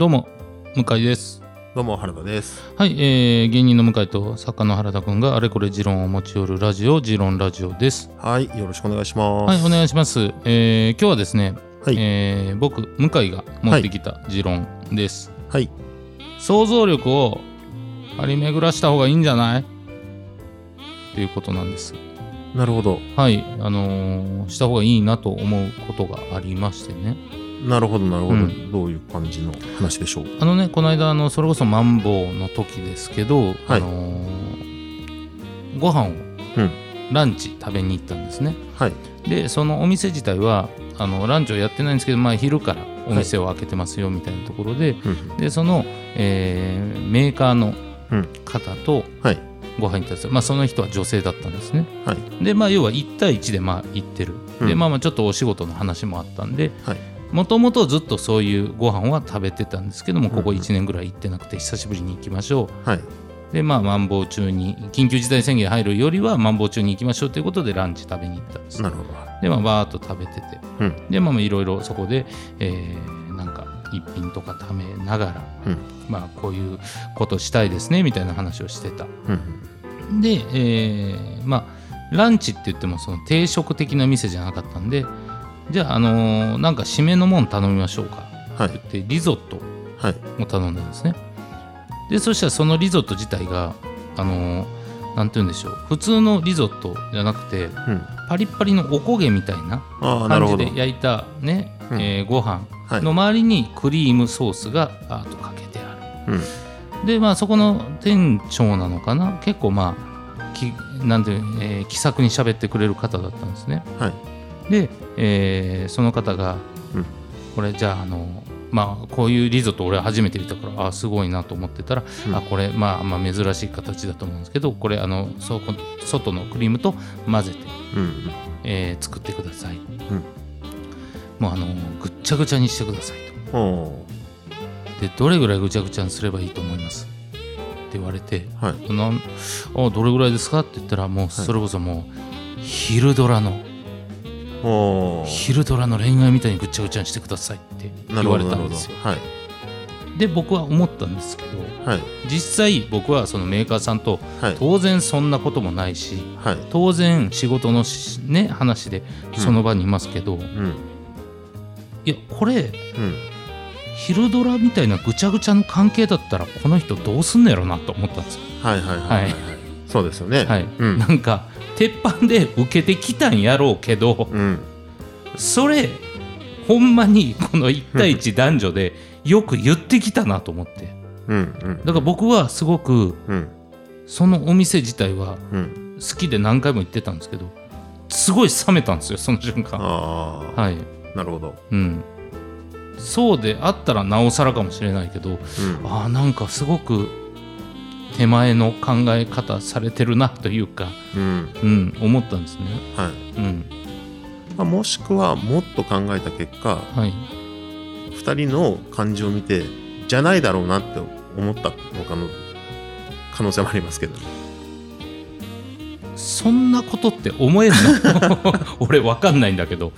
どうも向井です。どうも原田です。はい、えー、芸人の向井と作家の原田くんがあれこれ持論を持ち寄るラジオ持論ラジオです。はいよろしくお願いします。はいお願いします、えー、今日はですね、はい。えー僕向井が持ってきた持論です、はい。想像力を張り巡らした方がいいんじゃない？っていうことなんです。なるほど。はいあのーした方がいいなと思うことがありましてねなるほどなるほど、うん。どういう感じの話でしょう？あのねこの間あのそれこそマンボウの時ですけど、あのーご飯を、うん。ランチ食べに行ったんですね。はい。でそのお店自体はあのランチをやってないんですけど、まあ、昼からお店を開けてますよみたいなところで、うんでその、えーメーカーのうん。方とはい。ご飯行ったんですよ、まあ、その人は女性だったんですね。はい。でまあ要は1対1でまあ行ってる、でうん。まあまあちょっとお仕事の話もあったんではいもともとずっとそういうご飯は食べてたんですけどもここうん。うん1年ぐらい行ってなくて久しぶりに行きましょう。はい。でまあマンボウ中に緊急事態宣言入るよりはマンボウ中に行きましょうということでランチ食べに行ったんです。なるほど。でまあバーっと食べてて。うん。でまあまあいろいろそこで、えーなんか一品とか食べながら、うん。まあこういうことしたいですねみたいな話をしてた。うん。で、えーまあランチって言ってもその定食的な店じゃなかったんでじゃあ、あのーなんか締めのもん頼みましょうか。はい。って言ってリゾットはい。を頼んだんですね。でそしたらそのリゾット自体があのーなんて言うんでしょう。普通のリゾットじゃなくてうん。パリッパリのおこげみたいな感じで焼いたね、うん。えーご飯はい。の周りにクリームソースがあーとかけてある。うん。でまあそこの店長なのかな。結構まあきなんてえー気さくに喋ってくれる方だったんですね。はいで、えーその方が、うん。これじゃああのまあこういうリゾット俺初めて見たからあすごいなと思ってたら、うん。あこれ、まあ、まあ珍しい形だと思うんですけどこれあのそこ外のクリームと混ぜて、うんえー作ってください、ん。もうあのぐっちゃぐちゃにしてくださいと。でどれぐらいぐちゃぐちゃにすればいいと思います？って言われてーはい。なんあどれぐらいですか？って言ったらもうそれこそもう昼ドラの昼ドラの恋愛みたいにぐっちゃぐちゃにしてくださいってな言われたんですよ。はい。で僕は思ったんですけどはい。実際僕はそのメーカーさんとはい。当然そんなこともないしはい。当然仕事のしね話でその場にいますけど、うん。いやこれうん。昼ドラみたいなぐちゃぐちゃの関係だったらこの人どうすんのやろなと思ったんですよ。はいはいはいはい。はい。そうですよね。はい、うん。なんか鉄板で受けてきたんやろうけど、うん。それほんまにこの1対1男女でよく言ってきたなと思って。うんうん。だから僕はすごくうん。そのお店自体はうん。好きで何回も行ってたんですけどすごい冷めたんですよその瞬間。はい。なるほど。うん。そうであったらなおさらかもしれないけどうん。ああなんかすごく手前の考え方されてるなというか、うん。うん、思ったんですね。はい。うん、まあ、もしくはもっと考えた結果はい。2人の感じを見てじゃないだろうなって思ったのかの可能性もありますけど。ねそんなことって思えんの？俺わかんないんだけど。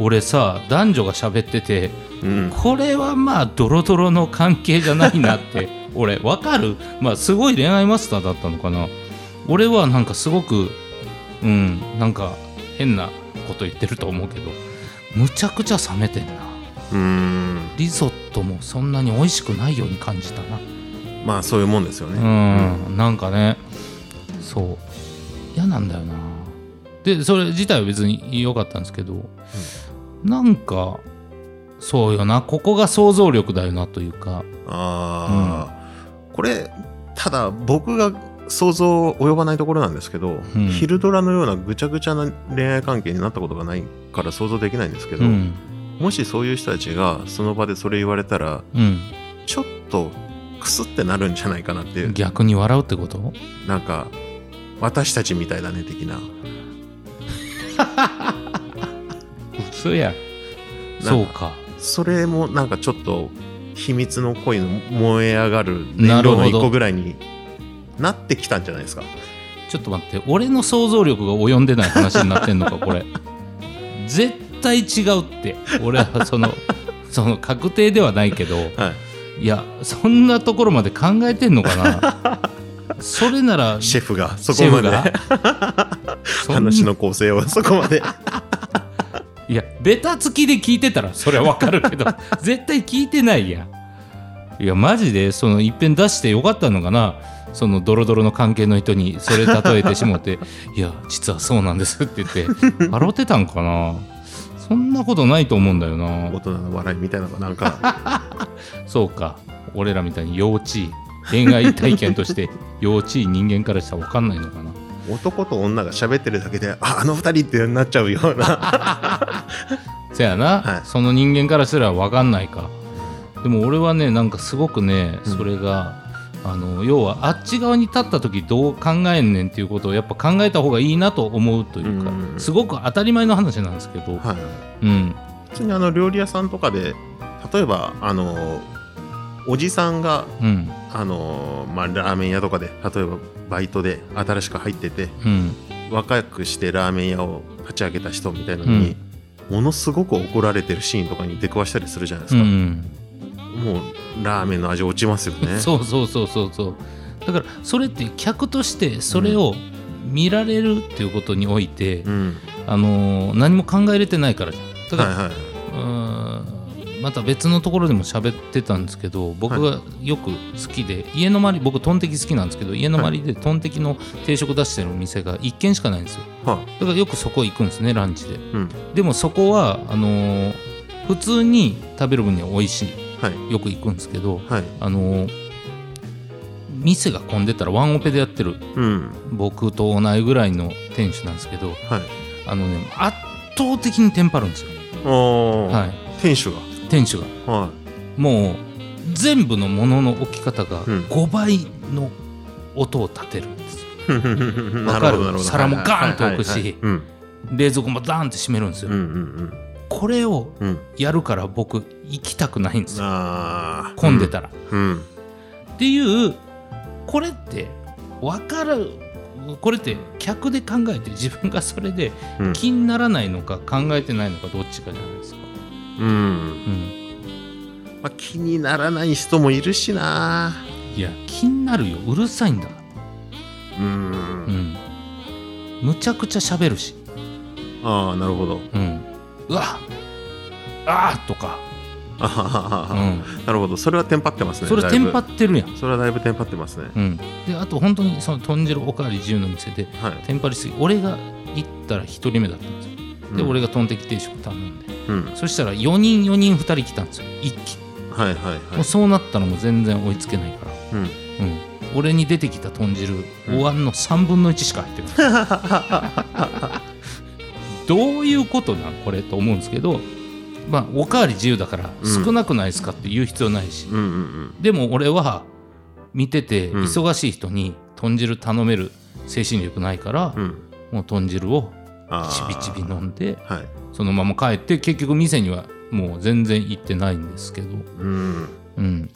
俺さ男女が喋っててうん。これはまあドロドロの関係じゃないなって俺わかる？まあすごい恋愛マスターだったのかな。俺はなんかすごくうんなんか変なこと言ってると思うけどむちゃくちゃ冷めてんな。うーん。リゾットもそんなに美味しくないように感じたな。まあそういうもんですよね。うん、なんかね。そう。嫌なんだよな。でそれ自体は別に良かったんですけど、なんかそうよな。ここが想像力だよなというか。ああ、これただ僕が想像及ばないところなんですけど、うん。昼ドラのようなぐちゃぐちゃな恋愛関係になったことがないから想像できないんですけど、うん。もしそういう人たちがその場でそれ言われたらうん。ちょっとクスってなるんじゃないかなっていう。逆に笑うってこと？なんか私たちみたいだね的な。嘘や。なんかそうか。それもなんかちょっと秘密の恋の燃え上がる燃料の一個ぐらいになってきたんじゃないですか。ちょっと待って俺の想像力が及んでない話になってんのかこれ。絶対違うって。俺はその その確定ではないけどはい。いやそんなところまで考えてんのかな。それならシェフがそこまで。話の構成をそこまでいやベタつきで聞いてたらそれはわかるけど 絶対聞いてないやん。いやマジでその一遍出してよかったのかな。そのドロドロの関係の人にそれ例えてしもって「いや実はそうなんです」って言って。笑ってたんかな。そんなことないと思うんだよな。大人の笑いみたいなのがなんか。そうか。俺らみたいに幼稚い恋愛体験として幼稚い人間からしたら分かんないのかな男と女が喋ってるだけでああの二人ってなっちゃうような。せやな、はい。その人間からすら分かんないか。でも俺はねなんかすごくねうん。それが、あの要はあっち側に立った時どう考えんねんっていうことをやっぱ考えた方がいいなと思うというか、うん。すごく当たり前の話なんですけど、はい。うん。普通にあの料理屋さんとかで例えばあのおじさんがうん。あのまあラーメン屋とかで例えばバイトで新しく入っててうん。若くしてラーメン屋を立ち上げた人みたいなのに、ものすごく怒られてるシーンとかに出くわしたりするじゃないですか、うん。もうラーメンの味落ちますよね。そうそうそうそうそう。だからそれって客としてそれを見られるっていうことにおいて、うん。あのー何も考えれてないからじゃん。だから、はいはいうーんまた別のところでも喋ってたんですけど僕がよく好きで、家の周り僕トンテキ好きなんですけど家の周りでトンテキの定食出してるお店が1軒しかないんですよ。はだからよくそこ行くんですねランチで。うん。でもそこはあのー普通に食べる分には美味しはい。いよく行くんですけどはい。あのー店が混んでたらワンオペでやってるうん。僕と同いぐらいの店主なんですけどはい。あのね圧倒的にテンパるんですよ、はい、店主が店主が。はもう全部のものの置き方がうん。5倍の音を立てるんですよ、い わかる？皿もガーンと置くし冷蔵庫もダーンって閉めるんですよ、うんうんこれをやるから僕行きたくないんですよ。混んでたら、うんっていうこれって分かるこれって客で考えて自分がそれでうん。気にならないのか考えてないのかどっちかじゃないですか、うん。うん、まあ、気にならない人もいるしな。いや気になるよ。うるさいんだうん。うん。むちゃくちゃ喋るし。ああなるほど。うん、うわあーとか、あはははは。うん、なるほど。それはテンパってますねそれテンパってるやん、ぶそれはだいぶテンパってますね。うん、であと本当にその豚汁おかわり自由の店ではい。テンパりすぎ俺が行ったら1人目だったんですよで、うん。俺がトンテキ定食頼んで。うん。そしたら4人4人2人来たんですよ。一気に、はいはいもはい。うそうなったらもう全然追いつけないから、うん。うん、俺に出てきた豚汁お椀の3分の1しか入ってない。どういうことなんこれと思うんですけどまあおかわり自由だからうん。少なくないですかって言う必要ないし、でも俺は見ててうん。忙しい人に豚汁頼める精神力ないから、もう豚汁をあちびちび飲んではい。そのまま帰って結局店にはもう全然行ってないんですけど。うん。うん。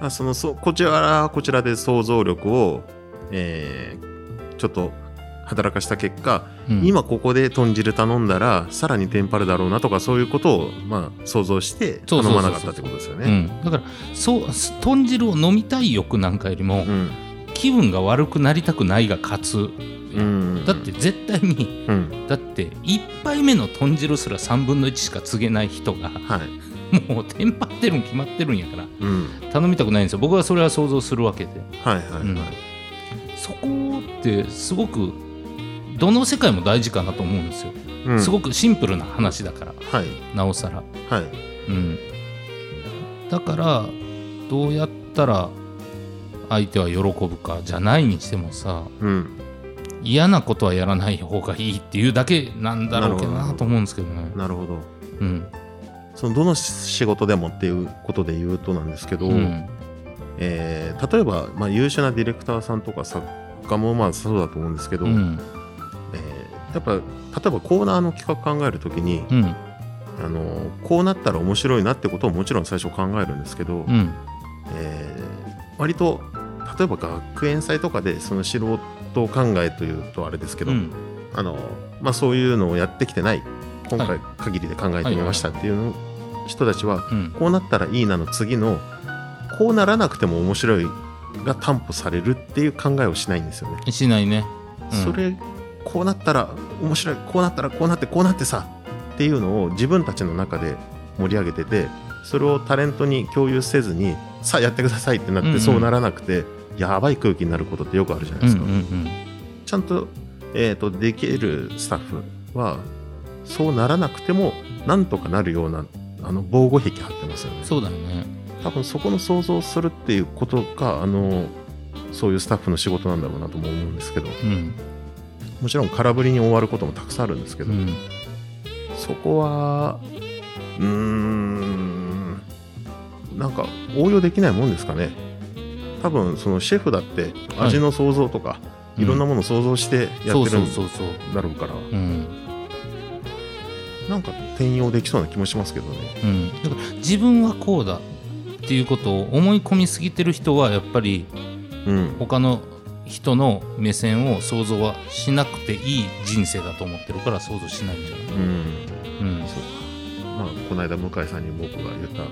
あそのそこちらはこちらで想像力を、えーちょっと働かした結果、うん。今ここで豚汁頼んだらさらにテンパるだろうなとかそういうことを、まあ、想像して頼まなかったってことですよね。うん、だからそう豚汁を飲みたい欲なんかよりも、うん。気分が悪くなりたくないが勝つ、うん。だって絶対にうん。だって1杯目の豚汁すら3分の1しか告げない人がはい。もうテンパってるん決まってるんやからうん。頼みたくないんですよ。僕はそれは想像するわけで。はいはいはい、うん。そこってすごくどの世界も大事かなと思うんですよ、うん。すごくシンプルな話だから。はい。なおさら。はい。うん。だからどうやったら相手は喜ぶかじゃないにしてもさうん嫌なことはやらない方がいいっていうだけなんだろうけどなと思うんですけどね。なるほど。うん。そのどの仕事でもっていうことで言うとなんですけど、うん。えー例えば、まあ、優秀なディレクターさんとか作家もまあそうだと思うんですけど、うん。えーやっぱ例えばコーナーの企画考えるときに、うん。あのこうなったら面白いなってことをもちろん最初考えるんですけど、うん。えー割と例えば学園祭とかでその素人考えというとあれですけど、うん。あのまあ、そういうのをやってきてない今は回限りで考えてみましたっていうの人たちはうん。こうなったらいいなの次のこうならなくても面白いが担保されるっていう考えをしないんですよね。しないね、うん。それこうなったら面白いこうなったらこうなってこうなってさっていうのを自分たちの中で盛り上げててそれをタレントに共有せずにさあやってくださいってなっうんうん。てそうならなくて、やばい空気になることってよくあるじゃないですか。うんうんちゃんと,、えー、とできるスタッフはそうならなくてもなんとかなるようなあの防護壁張ってますよね。うん、そうだよね。多分そこの想像をするっていうことがあのそういうスタッフの仕事なんだろうなとも思うんですけど。うん。もちろん空振りに終わることもたくさんあるんですけど、うん。そこはうーんなんか応用できないもんですかね多分そのシェフだって味の想像とか、い、ろんなものを想像してやってるんだろうから。うん。なんか転用できそうな気もしますけどね。うん、だから自分はこうだっていうことを思い込みすぎてる人はやっぱりうん。他の人の目線を想像はしなくていい人生だと思ってるから想像しないんじゃない？うん。うん。そうまあ、この間向井さんに僕が言った、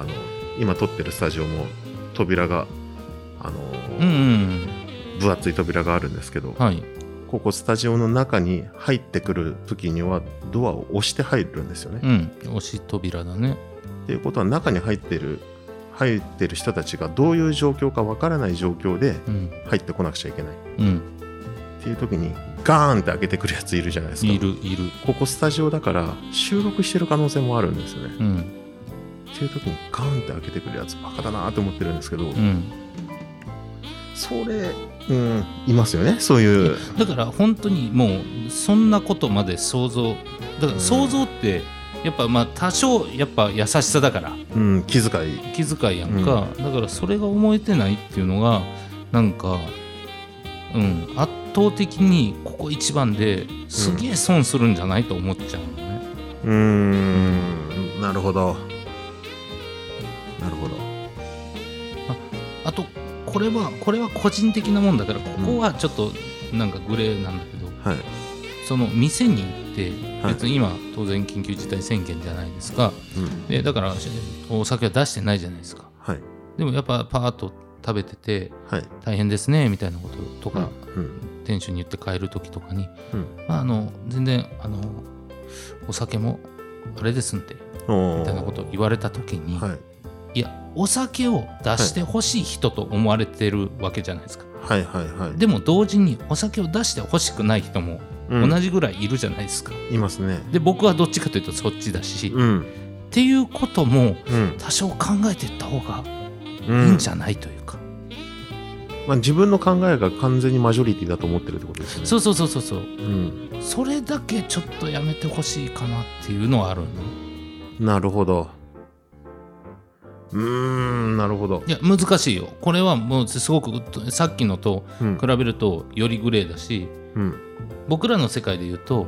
あの、今撮ってるスタジオも扉が、あの、うんうん分厚い扉があるんですけど、うんはい。ここスタジオの中に入ってくる時にはドアを押して入るんですよね。うん。押し扉だね。っていうことは中に入ってる入ってる人たちがどういう状況かわからない状況でうん。入ってこなくちゃいけない。うん。っていう時にガーンって開けてくるやついるじゃないですか。いるいる。ここスタジオだから収録してる可能性もあるんですよね。うん。っていう時にガーンって開けてくるやつバカだなって思ってるんですけど、うんそれ、うん、いますよねそういう。だから本当にもうそんなことまで想像。だから想像ってやっぱまあ多少やっぱ優しさだから。うん、気遣い。気遣いやんか、だからそれが思えてないっていうのがなんかうん圧倒的にここ一番ですげえ損するんじゃないと思っちゃうのね、うーん、なるほど。なるほど。これはこれは個人的なもんだからここはちょっとなんかグレーなんだけど、はい。その店に行ってはい別に今当然緊急事態宣言じゃないですかうん、でだからお酒は出してないじゃないですかはい。でもやっぱパーッと食べててはい。大変ですねみたいなこととか、うん。店主に言って帰る時とかに、うんまあ、あの全然あのお酒もあれですんでみたいなことを言われた時に、はい。い、やお酒を出してほしい人と思われてるわけじゃないですか、はいはいはい。でも同時にお酒を出してほしくない人もうん同じぐらいいるじゃないですか、いますね。で僕はどっちかというとそっちだし、っうん。ていうこともうん。多少考えていった方がうんいいんじゃないというか、まあ、自分の考えが完全にマジョリティだと思ってるってことですね。そうそうそうそうそううん。それだけちょっとやめてほしいかなっていうのはあるの？なるほど。うーん、なるほど。いや難しいよこれはもうすごくさっきのとうん比。べるとよりグレーだしうん。僕らの世界で言うと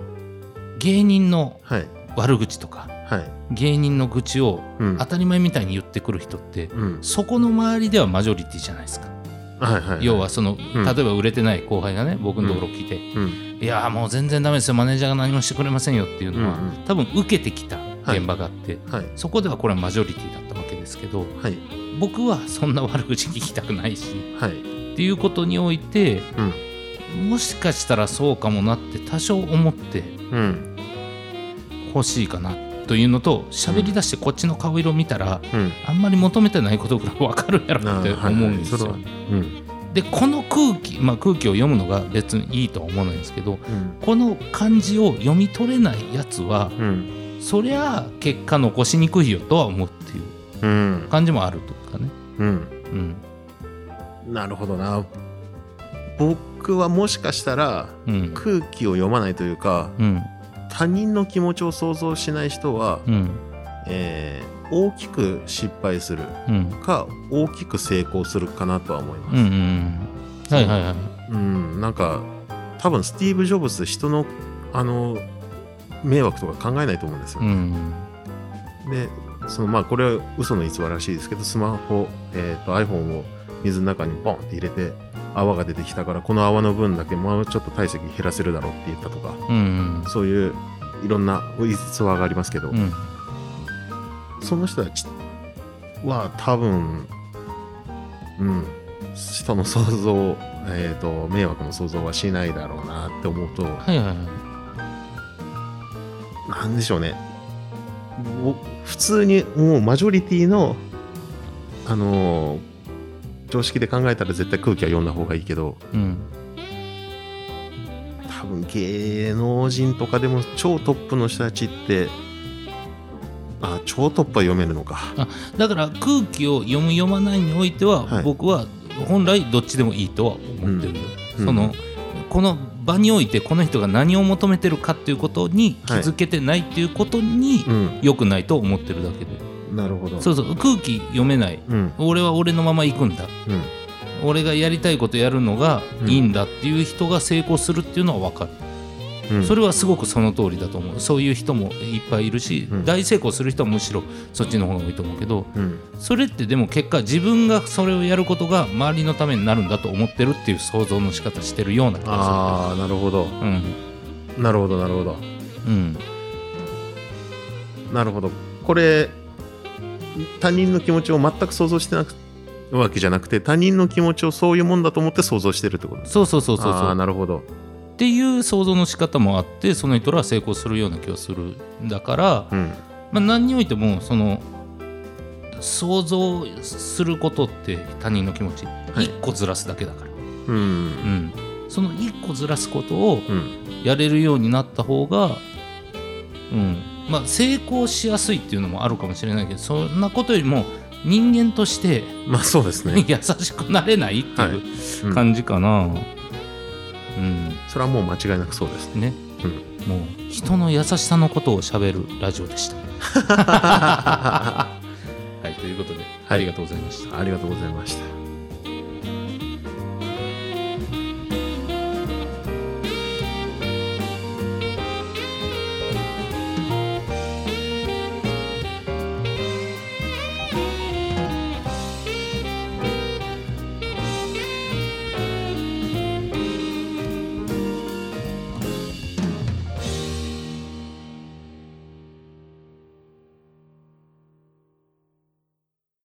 芸人のはい。悪口とかはい。芸人の愚痴をうん当。たり前みたいに言ってくる人ってうん。そこの周りではマジョリティじゃないですか、はいはい。要は、そのうん例えば売れてない後輩がね僕のところ来て、うん。いやーもう全然ダメですよマネージャーが何もしてくれませんよっていうのは、うんうん多分受けてきた現場があって、はい。そこではこれはマジョリティだですけどはい。僕はそんな悪口聞きたくないしはい。っていうことにおいて、もしかしたらそうかもなって多少思ってうん。ほしいかなというのと喋り出してこっちの顔色見たら、うん。あんまり求めてないことぐらい分かるやろって思うんですよ。はいはうん。でこの空気、まあ、空気を読むのが別にいいとは思わないんですけどうん。この漢字を読み取れないやつはうん。そりゃあ結果残しにくいよとは思うっていううん。感じもあるとかね。うん。うん。なるほどな。僕はもしかしたらうん。空気を読まないというか、うん。他人の気持ちを想像しない人は、うん。えー大きく失敗するうん。か大きく成功するかなとは思います。うんうんはいはいはい。うん、なんか多分スティーブ・ジョブズ人のあの迷惑とか考えないと思うんですよ。うん。でそのまあこれは嘘の逸話らしいですけどスマホ、えー、と iPhone を水の中にボンって入れて泡が出てきたからこの泡の分だけもうちょっと体積減らせるだろうって言ったとかうんそういういろんな逸話がありますけど、うん。その人たちは多分うん人の想像、えー、と迷惑の想像はしないだろうなって思うとはいはいはい。なんでしょうね。ぼ普通にもうマジョリティのあのー常識で考えたら絶対空気は読んだ方がいいけどうん。多分芸能人とかでも超トップの人たちってあ超トップは読めるのか。だから空気を読む読まないにおいては、はい。僕は本来どっちでもいいとは思ってる。よ、うん。そのこの場においてこの人が何を求めてるかっていうことに気づけてないっていうことにうん。良くないと思ってるだけで、なるほど。そうそう。空気読めない。うん。俺は俺のまま行くんだ。うん。俺がやりたいことやるのがうん。いいんだっていう人が成功するっていうのは分かる、うん。それはすごくその通りだと思う。そういう人もいっぱいいるし、うん。大成功する人はむしろそっちの方が多いと思うけどうん。それってでも結果自分がそれをやることが周りのためになるんだと思ってるっていう想像の仕方してるような気がああなるほど。なるほどなるほど。うん。なるほど。これ他人の気持ちを全く想像してなくわけじゃなくて他人の気持ちをそういうもんだと思って想像してるってことそうそうそうそうそう。なるほどっていう想像の仕方もあってその人らは成功するような気がするんだから、うん。まあ、何においてもその想像することって他人の気持ちい。一個ずらすだけだから、うん。うん、その一個ずらすことをうん。やれるようになった方が、うん。まあ、成功しやすいっていうのもあるかもしれないけどそんなことよりも人間としてまあそうですね。優しくなれないっていううん。感じかな。うんそれはもう間違いなくそうです。ね、うん。もう人の優しさのことをしゃべるラジオでした。はい、ということで、ありがとうございました。ありがとうございました